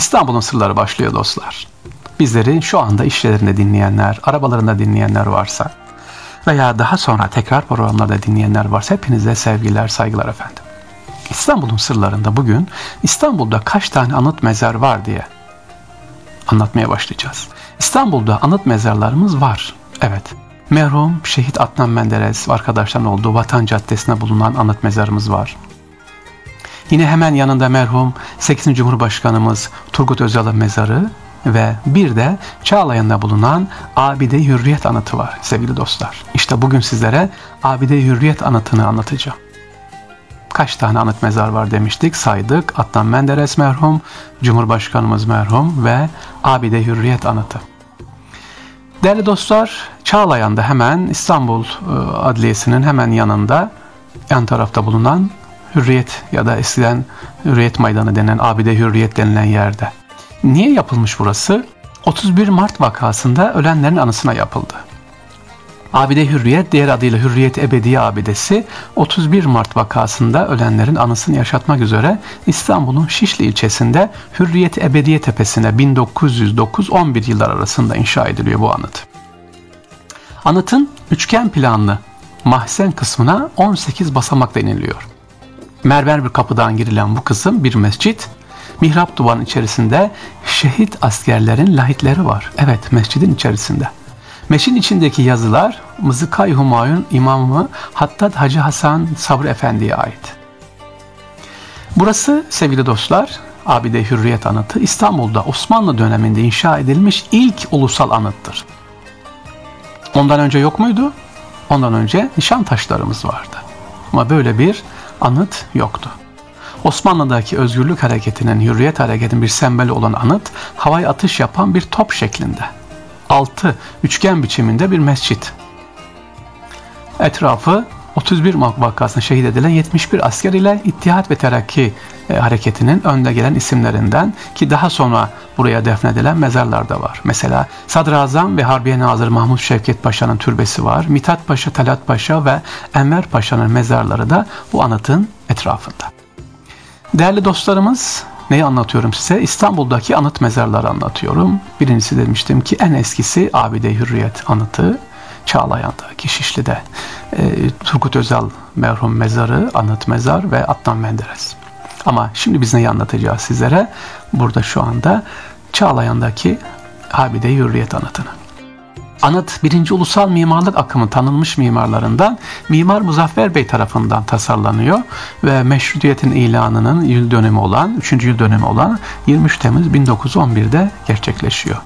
İstanbul'un sırları başlıyor dostlar. Bizleri şu anda işlerinde dinleyenler, arabalarında dinleyenler varsa veya daha sonra tekrar programlarda dinleyenler varsa hepinize sevgiler, saygılar efendim. İstanbul'un sırlarında bugün İstanbul'da kaç tane anıt mezar var diye anlatmaya başlayacağız. İstanbul'da anıt mezarlarımız var. Evet. Merhum Şehit Adnan Menderes arkadaşların olduğu Vatan Caddesi'ne bulunan anıt mezarımız var. Yine hemen yanında merhum 8. Cumhurbaşkanımız Turgut Özal'ın mezarı ve bir de Çağlayan'da bulunan Abide Hürriyet anıtı var sevgili dostlar. İşte bugün sizlere Abide Hürriyet anıtını anlatacağım. Kaç tane anıt mezar var demiştik saydık. Adnan Menderes merhum, Cumhurbaşkanımız merhum ve Abide Hürriyet anıtı. Değerli dostlar, Çağlayan'da hemen İstanbul e, Adliyesi'nin hemen yanında yan tarafta bulunan Hürriyet ya da eskiden Hürriyet Meydanı denen Abide Hürriyet denilen yerde. Niye yapılmış burası? 31 Mart vakasında ölenlerin anısına yapıldı. Abide Hürriyet, diğer adıyla Hürriyet Ebediye Abidesi 31 Mart vakasında ölenlerin anısını yaşatmak üzere İstanbul'un Şişli ilçesinde Hürriyet Ebediye Tepesi'ne 1909-11 yıllar arasında inşa ediliyor bu anıt. Anıtın üçgen planlı mahzen kısmına 18 basamakla iniliyor. Mermer bir kapıdan girilen bu kısım bir mescit, mihrap duvarın içerisinde şehit askerlerin lahitleri var. Evet mescidin içerisinde. Meşin içindeki yazılar Mızıkay Humayun İmamı Hattat Hacı Hasan Sabri Efendi'ye ait. Burası sevgili dostlar Abide Hürriyet Anıtı İstanbul'da Osmanlı döneminde inşa edilmiş ilk ulusal anıttır. Ondan önce yok muydu? Ondan önce nişan taşlarımız vardı. Ama böyle bir anıt yoktu. Osmanlı'daki özgürlük hareketinin, hürriyet hareketinin bir sembolü olan anıt, havai atış yapan bir top şeklinde. Altı üçgen biçiminde bir mescit. Etrafı 31 Mart vakasında şehit edilen 71 asker ile İttihat ve Terakki e, hareketinin önde gelen isimlerinden ki daha sonra buraya defnedilen mezarlar da var. Mesela Sadrazam ve Harbiye Nazırı Mahmut Şevket Paşa'nın türbesi var. Mithat Paşa, Talat Paşa ve Enver Paşa'nın mezarları da bu anıtın etrafında. Değerli dostlarımız neyi anlatıyorum size? İstanbul'daki anıt mezarları anlatıyorum. Birincisi demiştim ki en eskisi Abide Hürriyet anıtı. Çağlayan'daki Şişli'de e, Turgut Özal merhum mezarı, anıt mezar ve Adnan Menderes. Ama şimdi biz neyi anlatacağız sizlere? Burada şu anda Çağlayan'daki Abide Hürriyet anıtını. Anıt birinci ulusal mimarlık akımı tanınmış mimarlarından Mimar Muzaffer Bey tarafından tasarlanıyor ve meşrutiyetin ilanının yıl dönümü olan 3. yıl dönümü olan 23 Temmuz 1911'de gerçekleşiyor.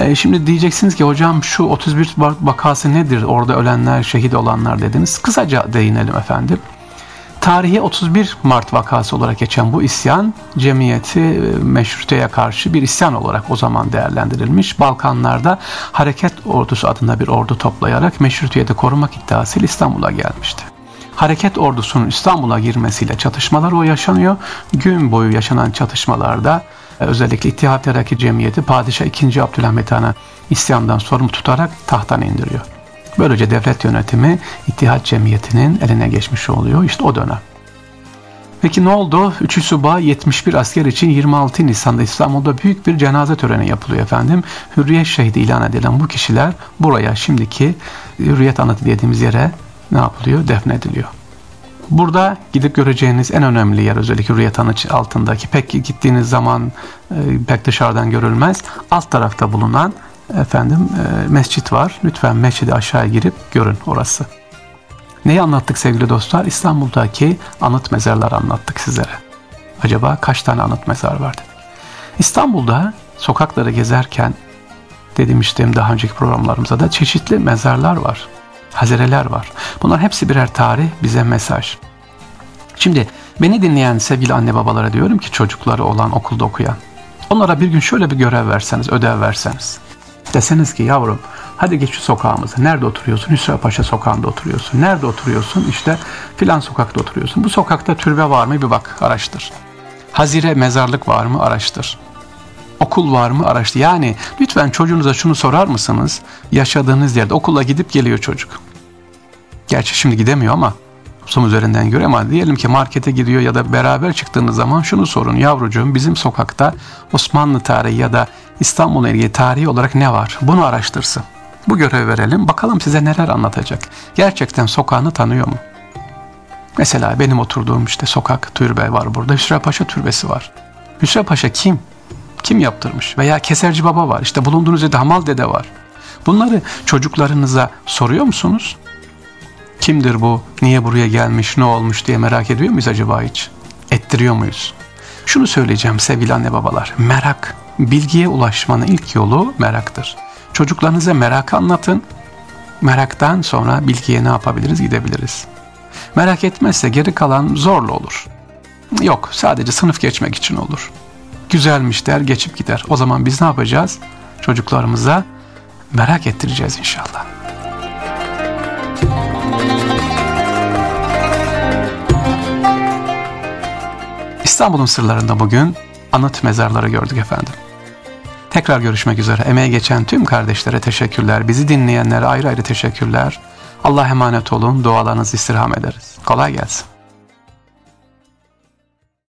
E, şimdi diyeceksiniz ki hocam şu 31 vakası nedir? Orada ölenler, şehit olanlar dediniz. Kısaca değinelim efendim. Tarihi 31 Mart vakası olarak geçen bu isyan cemiyeti e, meşruteye karşı bir isyan olarak o zaman değerlendirilmiş. Balkanlarda Hareket Ordusu adında bir ordu toplayarak meşrutiyeti korumak iddiasıyla İstanbul'a gelmişti. Hareket ordusunun İstanbul'a girmesiyle çatışmalar o yaşanıyor. Gün boyu yaşanan çatışmalarda e, özellikle İttihat Terakki Cemiyeti Padişah 2. Abdülhamit Han'a isyandan sorumlu tutarak tahttan indiriyor. Böylece devlet yönetimi İttihat Cemiyeti'nin eline geçmiş oluyor. İşte o dönem. Peki ne oldu? 3. Subay 71 asker için 26 Nisan'da İstanbul'da büyük bir cenaze töreni yapılıyor efendim. Hürriyet şehidi ilan edilen bu kişiler buraya şimdiki Hürriyet Anıtı dediğimiz yere ne yapılıyor? Defnediliyor. Burada gidip göreceğiniz en önemli yer özellikle Hürriyet Anıtı altındaki pek gittiğiniz zaman e, pek dışarıdan görülmez. Alt tarafta bulunan efendim e, mescit var. Lütfen mescidi aşağıya girip görün orası. Neyi anlattık sevgili dostlar? İstanbul'daki anıt mezarlar anlattık sizlere. Acaba kaç tane anıt mezar var. İstanbul'da sokakları gezerken demiştim daha önceki programlarımızda da çeşitli mezarlar var. Hazireler var. Bunlar hepsi birer tarih, bize mesaj. Şimdi beni dinleyen sevgili anne babalara diyorum ki çocukları olan okulda okuyan. Onlara bir gün şöyle bir görev verseniz, ödev verseniz. Deseniz ki yavrum hadi geç şu sokağımıza. Nerede oturuyorsun? Hüsrev Paşa sokağında oturuyorsun. Nerede oturuyorsun? İşte filan sokakta oturuyorsun. Bu sokakta türbe var mı? Bir bak araştır. Hazire mezarlık var mı? Araştır. Okul var mı? Araştır. Yani lütfen çocuğunuza şunu sorar mısınız? Yaşadığınız yerde okula gidip geliyor çocuk. Gerçi şimdi gidemiyor ama Som üzerinden görüyor ama diyelim ki markete gidiyor ya da beraber çıktığınız zaman şunu sorun yavrucuğum bizim sokakta Osmanlı tarihi ya da İstanbul'la ilgili tarihi olarak ne var? Bunu araştırsın. Bu görev verelim bakalım size neler anlatacak. Gerçekten sokağını tanıyor mu? Mesela benim oturduğum işte sokak türbe var burada. Hüsrev Paşa türbesi var. Hüsrev Paşa kim? Kim yaptırmış? Veya Keserci Baba var. İşte bulunduğunuz yerde Hamal Dede var. Bunları çocuklarınıza soruyor musunuz? Kimdir bu? Niye buraya gelmiş? Ne olmuş diye merak ediyor muyuz acaba hiç? Ettiriyor muyuz? Şunu söyleyeceğim sevgili anne babalar. Merak, bilgiye ulaşmanın ilk yolu meraktır. Çocuklarınıza merakı anlatın. Meraktan sonra bilgiye ne yapabiliriz gidebiliriz. Merak etmezse geri kalan zorlu olur. Yok sadece sınıf geçmek için olur. Güzelmiş der geçip gider. O zaman biz ne yapacağız? Çocuklarımıza merak ettireceğiz inşallah. İstanbul'un sırlarında bugün anıt mezarları gördük efendim. Tekrar görüşmek üzere. Emeğe geçen tüm kardeşlere teşekkürler. Bizi dinleyenlere ayrı ayrı teşekkürler. Allah emanet olun. Dualarınızı istirham ederiz. Kolay gelsin.